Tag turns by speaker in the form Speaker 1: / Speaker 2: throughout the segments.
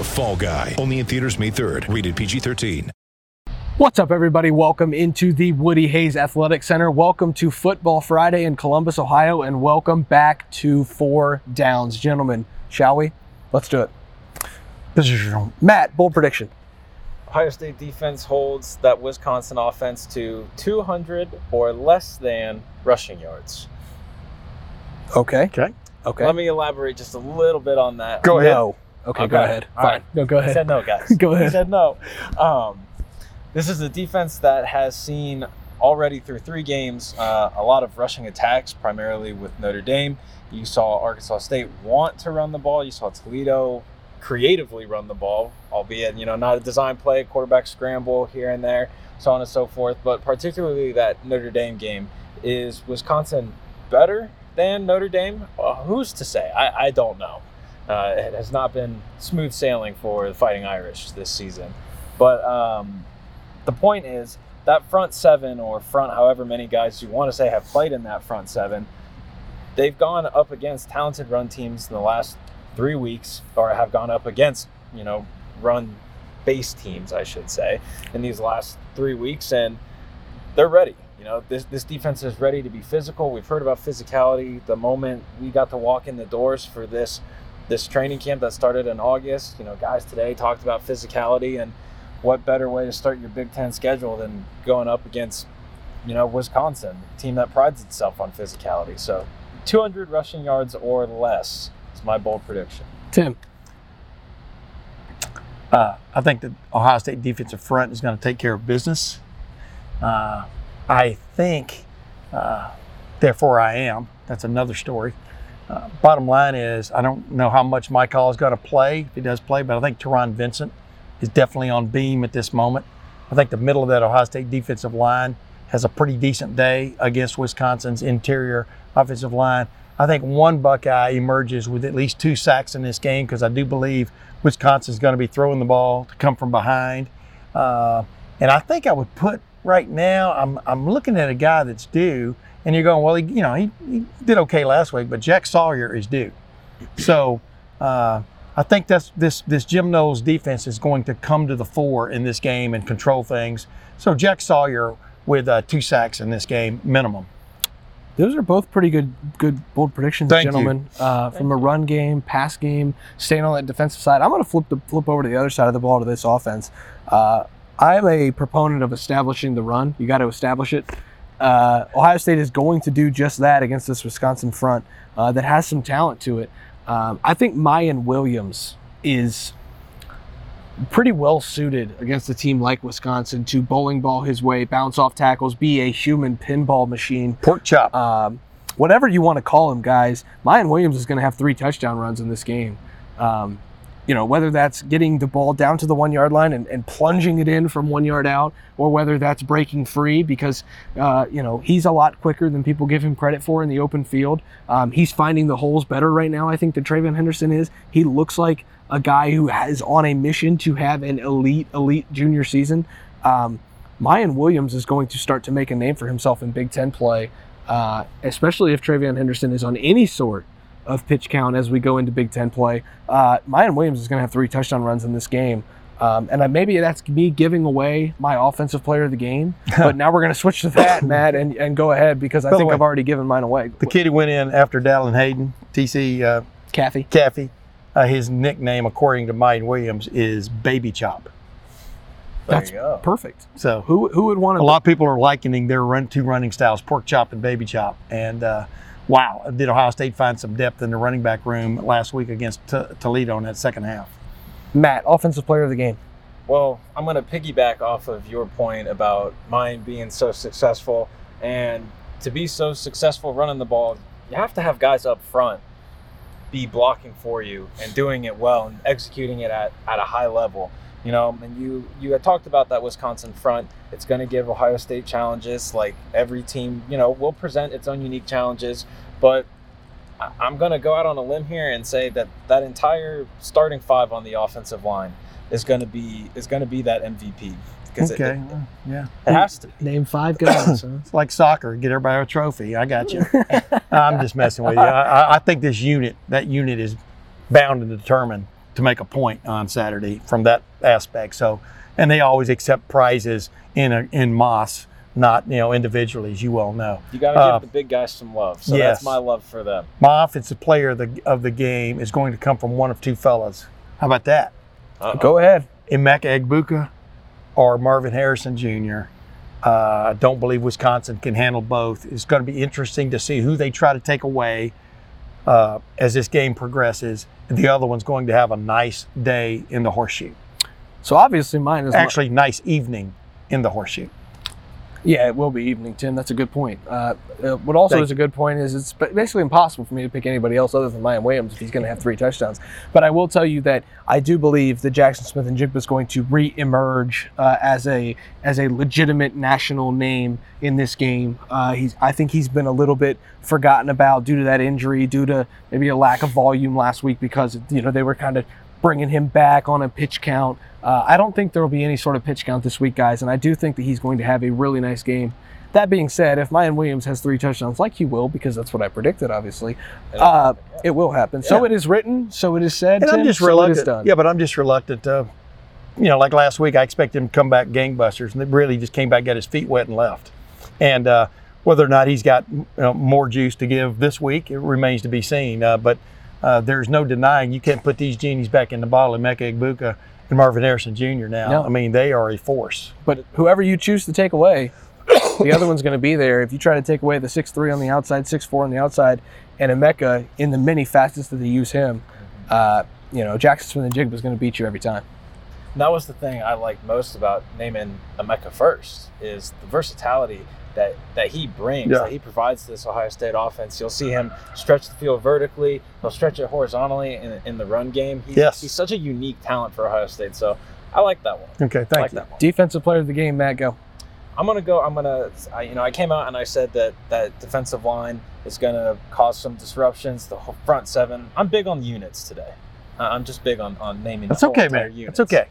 Speaker 1: The Fall Guy. Only in theaters May 3rd. Rated PG-13.
Speaker 2: What's up, everybody? Welcome into the Woody Hayes Athletic Center. Welcome to Football Friday in Columbus, Ohio, and welcome back to Four Downs. Gentlemen, shall we? Let's do it. Matt, bold prediction.
Speaker 3: Ohio State defense holds that Wisconsin offense to 200 or less than rushing yards.
Speaker 2: Okay. Okay. Okay.
Speaker 3: Let me elaborate just a little bit on that.
Speaker 2: go ahead. No. Okay, go
Speaker 3: Okay.
Speaker 2: ahead.
Speaker 3: All
Speaker 2: Fine.
Speaker 3: right.
Speaker 2: No, go
Speaker 3: I
Speaker 2: ahead.
Speaker 3: said no, guys.
Speaker 2: Go ahead.
Speaker 3: I said no. Um, this is a defense that has seen already through three games uh, a lot of rushing attacks, primarily with Notre Dame. You saw Arkansas State want to run the ball. You saw Toledo creatively run the ball, albeit you know not a design play, quarterback scramble here and there, so on and so forth. But particularly that Notre Dame game is Wisconsin better than Notre Dame? Well, who's to say? I, I don't know. Uh, it has not been smooth sailing for the Fighting Irish this season. But um, the point is that front seven or front however many guys you want to say have played in that front seven, they've gone up against talented run teams in the last three weeks, or have gone up against, you know, run base teams, I should say, in these last three weeks, and they're ready. You know, this this defense is ready to be physical. We've heard about physicality the moment we got to walk in the doors for this this training camp that started in August. You know, guys today talked about physicality and what better way to start your Big Ten schedule than going up against, you know, Wisconsin, a team that prides itself on physicality. So 200 rushing yards or less is my bold prediction.
Speaker 2: Tim.
Speaker 4: Uh, I think the Ohio State defensive front is going to take care of business. Uh, I think, uh, therefore, I am. That's another story. Uh, bottom line is, I don't know how much Mike Hall is going to play if he does play, but I think Taron Vincent is definitely on beam at this moment. I think the middle of that Ohio State defensive line has a pretty decent day against Wisconsin's interior offensive line. I think one Buckeye emerges with at least two sacks in this game because I do believe Wisconsin's going to be throwing the ball to come from behind. Uh, and I think I would put right now, I'm, I'm looking at a guy that's due, and you're going, well, he, you know, he, he did okay last week, but Jack Sawyer is due. So uh, I think that's this this Jim Knowles defense is going to come to the fore in this game and control things. So Jack Sawyer with uh, two sacks in this game minimum.
Speaker 2: Those are both pretty good, good bold predictions,
Speaker 4: Thank
Speaker 2: gentlemen. Uh, from a run game, pass game, staying on that defensive side. I'm going to flip the flip over to the other side of the ball to this offense. Uh, I'm a proponent of establishing the run. You got to establish it. Uh, Ohio State is going to do just that against this Wisconsin front uh, that has some talent to it. Um, I think Miyan Williams is pretty well suited against a team like Wisconsin to bowling ball his way, bounce off tackles, be a human pinball machine
Speaker 4: Pork chop.
Speaker 2: um, whatever you want to call him, guys. Miyan Williams is going to have three touchdown runs in this game. Um, you know, whether that's getting the ball down to the one yard line and, and plunging it in from one yard out, or whether that's breaking free because, uh, you know, he's a lot quicker than people give him credit for in the open field. Um, he's finding the holes better right now, I think, than TreVeyon Henderson is. He looks like a guy who is on a mission to have an elite, elite junior season. Um, Miyan Williams is going to start to make a name for himself in Big Ten play, uh, especially if TreVeyon Henderson is on any sort of pitch count as we go into Big Ten play. Uh, Miyan Williams is going to have three touchdown runs in this game. Um, and I, maybe that's me giving away my offensive player of the game. But now we're going to switch to that, Matt, and, and go ahead because I
Speaker 4: By
Speaker 2: think
Speaker 4: way,
Speaker 2: I've already given mine away.
Speaker 4: the kid who went in after Dallan Hayden, TC uh,
Speaker 2: Kathy.
Speaker 4: Caffey, uh, his nickname, according to Miyan Williams, is Baby Chop.
Speaker 3: There
Speaker 2: That's perfect.
Speaker 4: So
Speaker 2: Who, who would want to?
Speaker 4: a
Speaker 2: to
Speaker 4: lot of people are likening their run two running styles, pork chop and baby chop. And uh, wow, did Ohio State find some depth in the running back room last week against T- Toledo in that second half?
Speaker 2: Matt, offensive player of the game.
Speaker 3: Well, I'm going to piggyback off of your point about Miyan being so successful. And to be so successful running the ball, you have to have guys up front be blocking for you and doing it well and executing it at, at a high level. You know, and you you had talked about that Wisconsin front. It's going to give Ohio State challenges. Like every team, you know, will present its own unique challenges. But I- I'm going to go out on a limb here and say that that entire starting five on the offensive line is going to be is going to be that MVP because
Speaker 4: Okay.
Speaker 3: it,
Speaker 4: well, yeah.
Speaker 3: it has to. be.
Speaker 2: Name five guys. huh?
Speaker 4: It's like soccer. Get everybody a trophy. I got you. I'm just messing with you. I, I- I think this unit, that unit is bound and determined to make a point on Saturday from that aspect. So, and they always accept prizes in a, in Moss, not you know individually, as you well know.
Speaker 3: You got to
Speaker 4: Uh,
Speaker 3: give the big guys some love. So
Speaker 4: yes.
Speaker 3: that's my love for them.
Speaker 4: My offensive player of the of the game is going to come from one of two fellas. How about that?
Speaker 3: Uh-oh.
Speaker 2: Go ahead.
Speaker 4: Emeka Egbuka or Marvin Harrison Jr. Uh, I don't believe Wisconsin can handle both. It's going to be interesting to see who they try to take away uh, as this game progresses. The other one's going to have a nice day in the horseshoe.
Speaker 2: So obviously mine is
Speaker 4: Actually, nice evening in the horseshoe.
Speaker 2: Yeah, it will be evening, Tim. That's a good point. Uh, uh, what also
Speaker 4: Thank
Speaker 2: is a good point is it's basically impossible for me to pick anybody else other than Miyan Williams if he's going to have three touchdowns. But I will tell you that I do believe that Jaxon Smith-Njigba is going to re-emerge uh, as a as a legitimate national name in this game. Uh, he's I think he's been a little bit forgotten about due to that injury, due to maybe a lack of volume last week because you know they were kind of bringing him back on a pitch count. Uh, I don't think there will be any sort of pitch count this week, guys, and I do think that he's going to have a really nice game. That being said, if Miyan Williams has three touchdowns, like he will, because that's what I predicted, obviously, uh, it will happen. So
Speaker 4: Yeah.
Speaker 2: it is written, so it is said,
Speaker 4: And I'm just
Speaker 2: so
Speaker 4: reluctant.
Speaker 2: done.
Speaker 4: Yeah, but I'm just reluctant to, you know, like last week, I expected him to come back gangbusters, and it really just came back, got his feet wet, and left. And uh, whether or not he's got you know, more juice to give this week, it remains to be seen. Uh, but uh, there's no denying you can't put these genies back in the bottle of Emeka Egbuka and Marvin Harrison Jr. now.
Speaker 2: No.
Speaker 4: I mean, they are a force.
Speaker 2: But whoever you choose to take away, the other one's going to be there. If you try to take away the six three on the outside, six four on the outside, and Emeka in the many facets that they use him, uh, you know, Jackson from the jig is going to beat you every time.
Speaker 3: And that was the thing I liked most about naming Emeka first is the versatility that that he brings,
Speaker 4: Yeah.
Speaker 3: that he provides to this Ohio State offense. You'll see him stretch the field vertically. He'll stretch it horizontally in, in the run game. He's,
Speaker 4: Yes.
Speaker 3: he's such a unique talent for Ohio State. So I like that one.
Speaker 4: Okay, thank
Speaker 3: like
Speaker 4: you.
Speaker 3: that one.
Speaker 2: Defensive player of the game, Matt. Go.
Speaker 3: I'm gonna go. I'm gonna. I, you know, I came out and I said that that defensive line is gonna cause some disruptions. The whole front seven. I'm big on units today. Uh, I'm just big on on naming.
Speaker 4: That's
Speaker 3: the whole
Speaker 4: okay,
Speaker 3: entire
Speaker 4: man.
Speaker 3: Units.
Speaker 4: That's okay.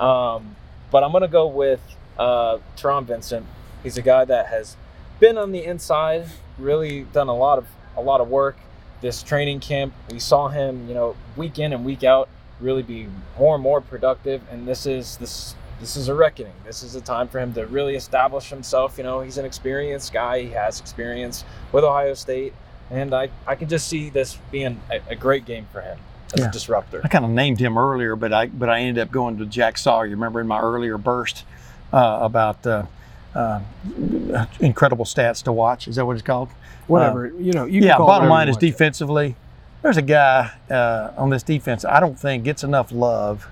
Speaker 3: Um, but I'm gonna go with uh, Taron Vincent. He's a guy that has been on the inside, really done a lot of a lot of work. This training camp, we saw him, you know, week in and week out, really be more and more productive. And this is this this is a reckoning. This is a time for him to really establish himself. You know, he's an experienced guy. He has experience with Ohio State, and I I can just see this being a, a great game for him as
Speaker 4: Yeah.
Speaker 3: a disruptor.
Speaker 4: I kind of named him earlier, but I but I ended up going to Jack Sawyer. Remember in my earlier burst uh, about uh, uh, incredible stats to watch. Is that what it's called?
Speaker 2: Whatever. you know, you can
Speaker 4: yeah. Bottom line is defensively. There's a guy uh, on this defense I don't think gets enough love,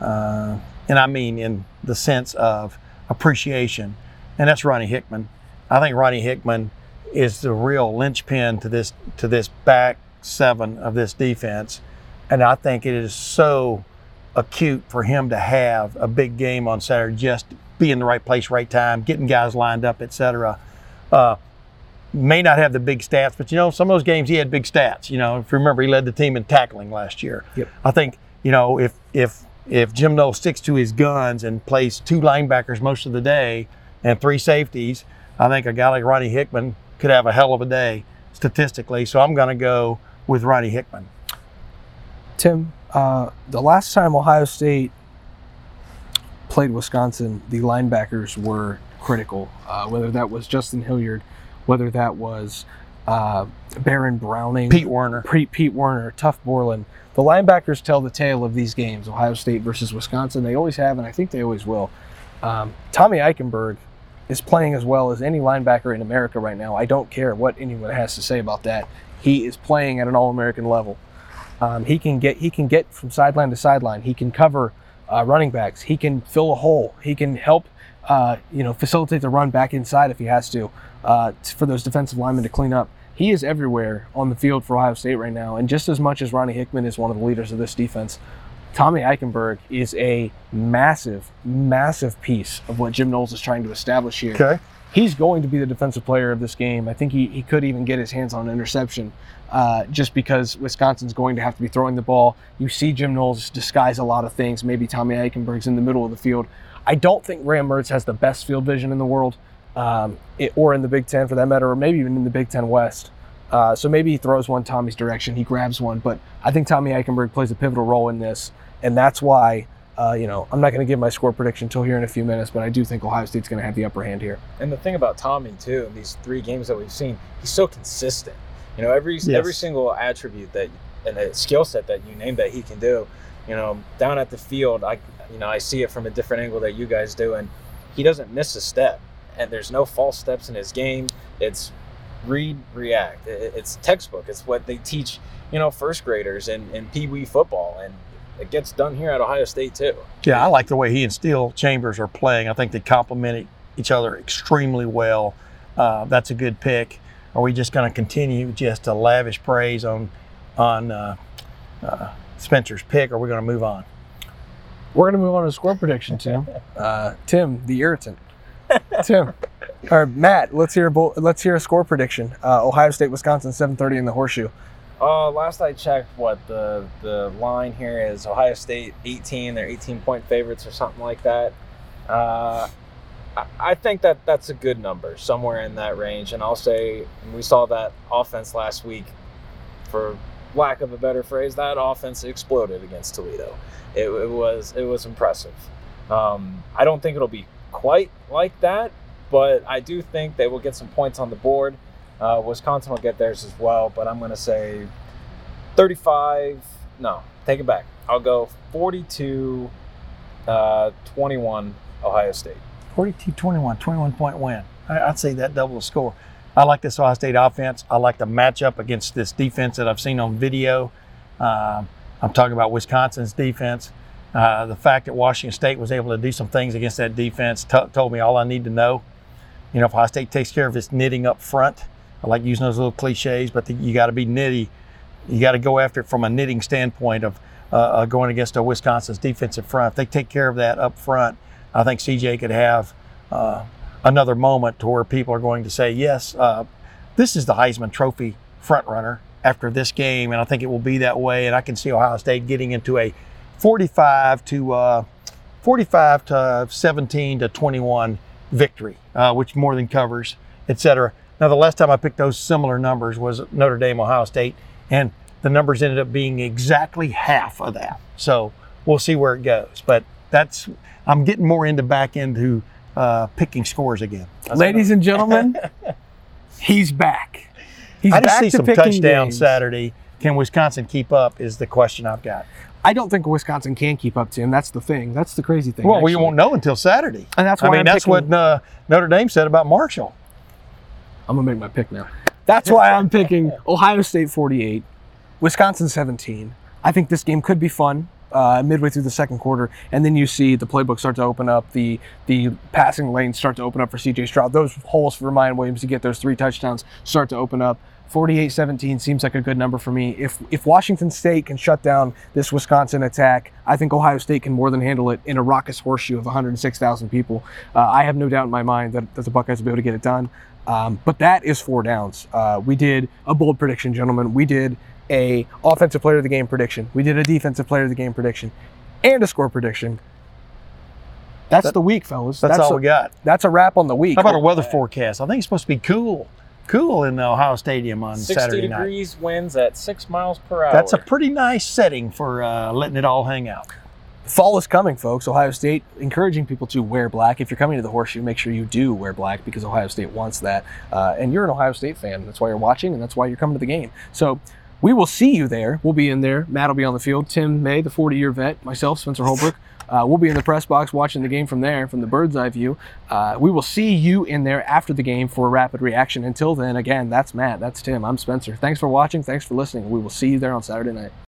Speaker 4: uh, and I mean in the sense of appreciation, and that's Ronnie Hickman. I think Ronnie Hickman is the real linchpin to this to this back seven of this defense, and I think it is so acute for him to have a big game on Saturday, just be in the right place, right time, getting guys lined up, etc. Uh, may not have the big stats, but you know, some of those games he had big stats. You know, if you remember, he led the team in tackling last year.
Speaker 2: Yep.
Speaker 4: I think you know if if if Jim Knowles sticks to his guns and plays two linebackers most of the day and three safeties, I think a guy like Ronnie Hickman could have a hell of a day statistically. So I'm going to go with Ronnie Hickman.
Speaker 2: Tim, uh, the last time Ohio State played Wisconsin, the linebackers were critical. Uh, whether that was Justin Hilliard, whether that was uh, Baron Browning,
Speaker 4: Pete Warner,
Speaker 2: Pete, Pete Werner, Tuf Borland. The linebackers tell the tale of these games, Ohio State versus Wisconsin. They always have, and I think they always will. Um, Tommy Eichenberg is playing as well as any linebacker in America right now. I don't care what anyone has to say about that. He is playing at an All-American level. Um, he can get he can get from sideline to sideline. He can cover uh, running backs. He can fill a hole. He can help uh, you know facilitate the run back inside if he has to uh, for those defensive linemen to clean up. He is everywhere on the field for Ohio State right now, and just as much as Ronnie Hickman is one of the leaders of this defense, Tommy Eichenberg is a massive, massive piece of what Jim Knowles is trying to establish here.
Speaker 4: Okay.
Speaker 2: He's going to be the defensive player of this game. I think he, he could even get his hands on an interception uh, just because Wisconsin's going to have to be throwing the ball. You see Jim Knowles disguise a lot of things. Maybe Tommy Eichenberg's in the middle of the field. I don't think Graham Mertz has the best field vision in the world, um, it, or in the Big Ten for that matter, or maybe even in the Big Ten West. Uh, so maybe he throws one Tommy's direction, he grabs one, but I think Tommy Eichenberg plays a pivotal role in this, and that's why. Uh, you know, I'm not going to give my score prediction until here in a few minutes, but I do think Ohio State's going to have the upper hand here.
Speaker 3: And the thing about Tommy too, in these three games that we've seen, he's so consistent. You know, every
Speaker 4: Yes.
Speaker 3: every single attribute that and a skill set that you name that he can do. You know, down at the field, I you know I see it from a different angle that you guys do, and he doesn't miss a step. And there's no false steps in his game. It's read, react. It's textbook. It's what they teach. You know, first graders in, in Pee Wee football, and it gets done here at Ohio State too.
Speaker 4: Yeah, I like the way he and Steele Chambers are playing. I think they complement each other extremely well. Uh, that's a good pick. Are we just going to continue just to lavish praise on on uh, uh, Spencer's pick, or are we going to move on?
Speaker 2: We're going to move on to score prediction, Tim. Uh, Tim, the irritant. Tim, or Matt, let's hear a bo- let's hear a score prediction. Uh, Ohio State, Wisconsin, 7:30 in the Horseshoe.
Speaker 3: Uh, last I checked, what the the line here is Ohio State 18. They're 18 point favorites or something like that. Uh, I, think that that's a good number, somewhere in that range. And I'll say we saw that offense last week. For lack of a better phrase, that offense exploded against Toledo. It, it was it was impressive. Um, I don't think it'll be quite like that, but I do think they will get some points on the board. Uh, Wisconsin will get theirs as well, but I'm going to say 35. No, take it back. I'll go 42 uh, 21 Ohio State.
Speaker 4: 42 21, 21 point win. I, I'd say that double the score. I like this Ohio State offense. I like the matchup against this defense that I've seen on video. Um, I'm talking about Wisconsin's defense. Uh, the fact that Washington State was able to do some things against that defense t- told me all I need to know. You know, if Ohio State takes care of its knitting up front, I like using those little cliches, but the, you got to be nitty. You got to go after it from a knitting standpoint of uh, uh, going against a Wisconsin's defensive front. If they take care of that up front, I think CJ could have uh, another moment to where people are going to say, yes, uh, this is the Heisman Trophy front runner after this game, and I think it will be that way. And I can see Ohio State getting into a 45 to uh, 45 to 17 to 21 victory, uh, which more than covers, et cetera. Now, the last time I picked those similar numbers was Notre Dame, Ohio State, and the numbers ended up being exactly half of that. So we'll see where it goes. But that's I'm getting more into back into uh, picking scores again.
Speaker 2: Ladies and gentlemen, he's back. He's
Speaker 4: I just
Speaker 2: back
Speaker 4: see
Speaker 2: to
Speaker 4: some
Speaker 2: picking
Speaker 4: touchdowns
Speaker 2: games.
Speaker 4: Saturday. Can Wisconsin keep up? Is the question I've got.
Speaker 2: I don't think Wisconsin can keep up, to him. That's the thing. That's the crazy thing.
Speaker 4: Well, we won't know until Saturday.
Speaker 2: And that's
Speaker 4: I
Speaker 2: why
Speaker 4: mean,
Speaker 2: I'm
Speaker 4: that's
Speaker 2: picking-
Speaker 4: what uh, Notre Dame said about Marshall.
Speaker 2: I'm gonna make my pick now. That's why I'm picking Ohio State 48, Wisconsin 17. I think this game could be fun uh, midway through the second quarter, and then you see the playbook start to open up, the the passing lanes start to open up for C.J. Stroud. Those holes for Ryan Williams to get those three touchdowns start to open up. 48-17 seems like a good number for me. If if Washington State can shut down this Wisconsin attack, I think Ohio State can more than handle it in a raucous horseshoe of 106,000 people. Uh, I have no doubt in my mind that, that the Buckeyes will be able to get it done. Um, but that is four downs. Uh, we did a bold prediction, gentlemen. We did a offensive player of the game prediction. We did a defensive player of the game prediction, and a score prediction. That's
Speaker 4: That-
Speaker 2: the week, fellas.
Speaker 4: That's, all
Speaker 2: a,
Speaker 4: we got.
Speaker 2: That's a wrap on the week.
Speaker 4: How about a weather forecast? I think it's supposed to be cool, cool in the Ohio Stadium on
Speaker 3: 60
Speaker 4: Saturday night.
Speaker 3: 60 degrees, winds at six miles per hour.
Speaker 4: That's a pretty nice setting for uh, letting it all hang out.
Speaker 2: Fall is coming, folks. Ohio State encouraging people to wear black. If you're coming to the horseshoe, make sure you do wear black because Ohio State wants that. Uh, and you're an Ohio State fan. That's why you're watching and that's why you're coming to the game. So we will see you there. We'll be in there. Matt will be on the field. Tim May, the 40 year vet, myself, Spencer Holbrook. Uh, we'll be in the press box watching the game from there, from the bird's eye view. Uh, we will see you in there after the game for a rapid reaction. Until then, again, that's Matt, that's Tim, I'm Spencer. Thanks for watching. Thanks for listening. We will see you there on Saturday night.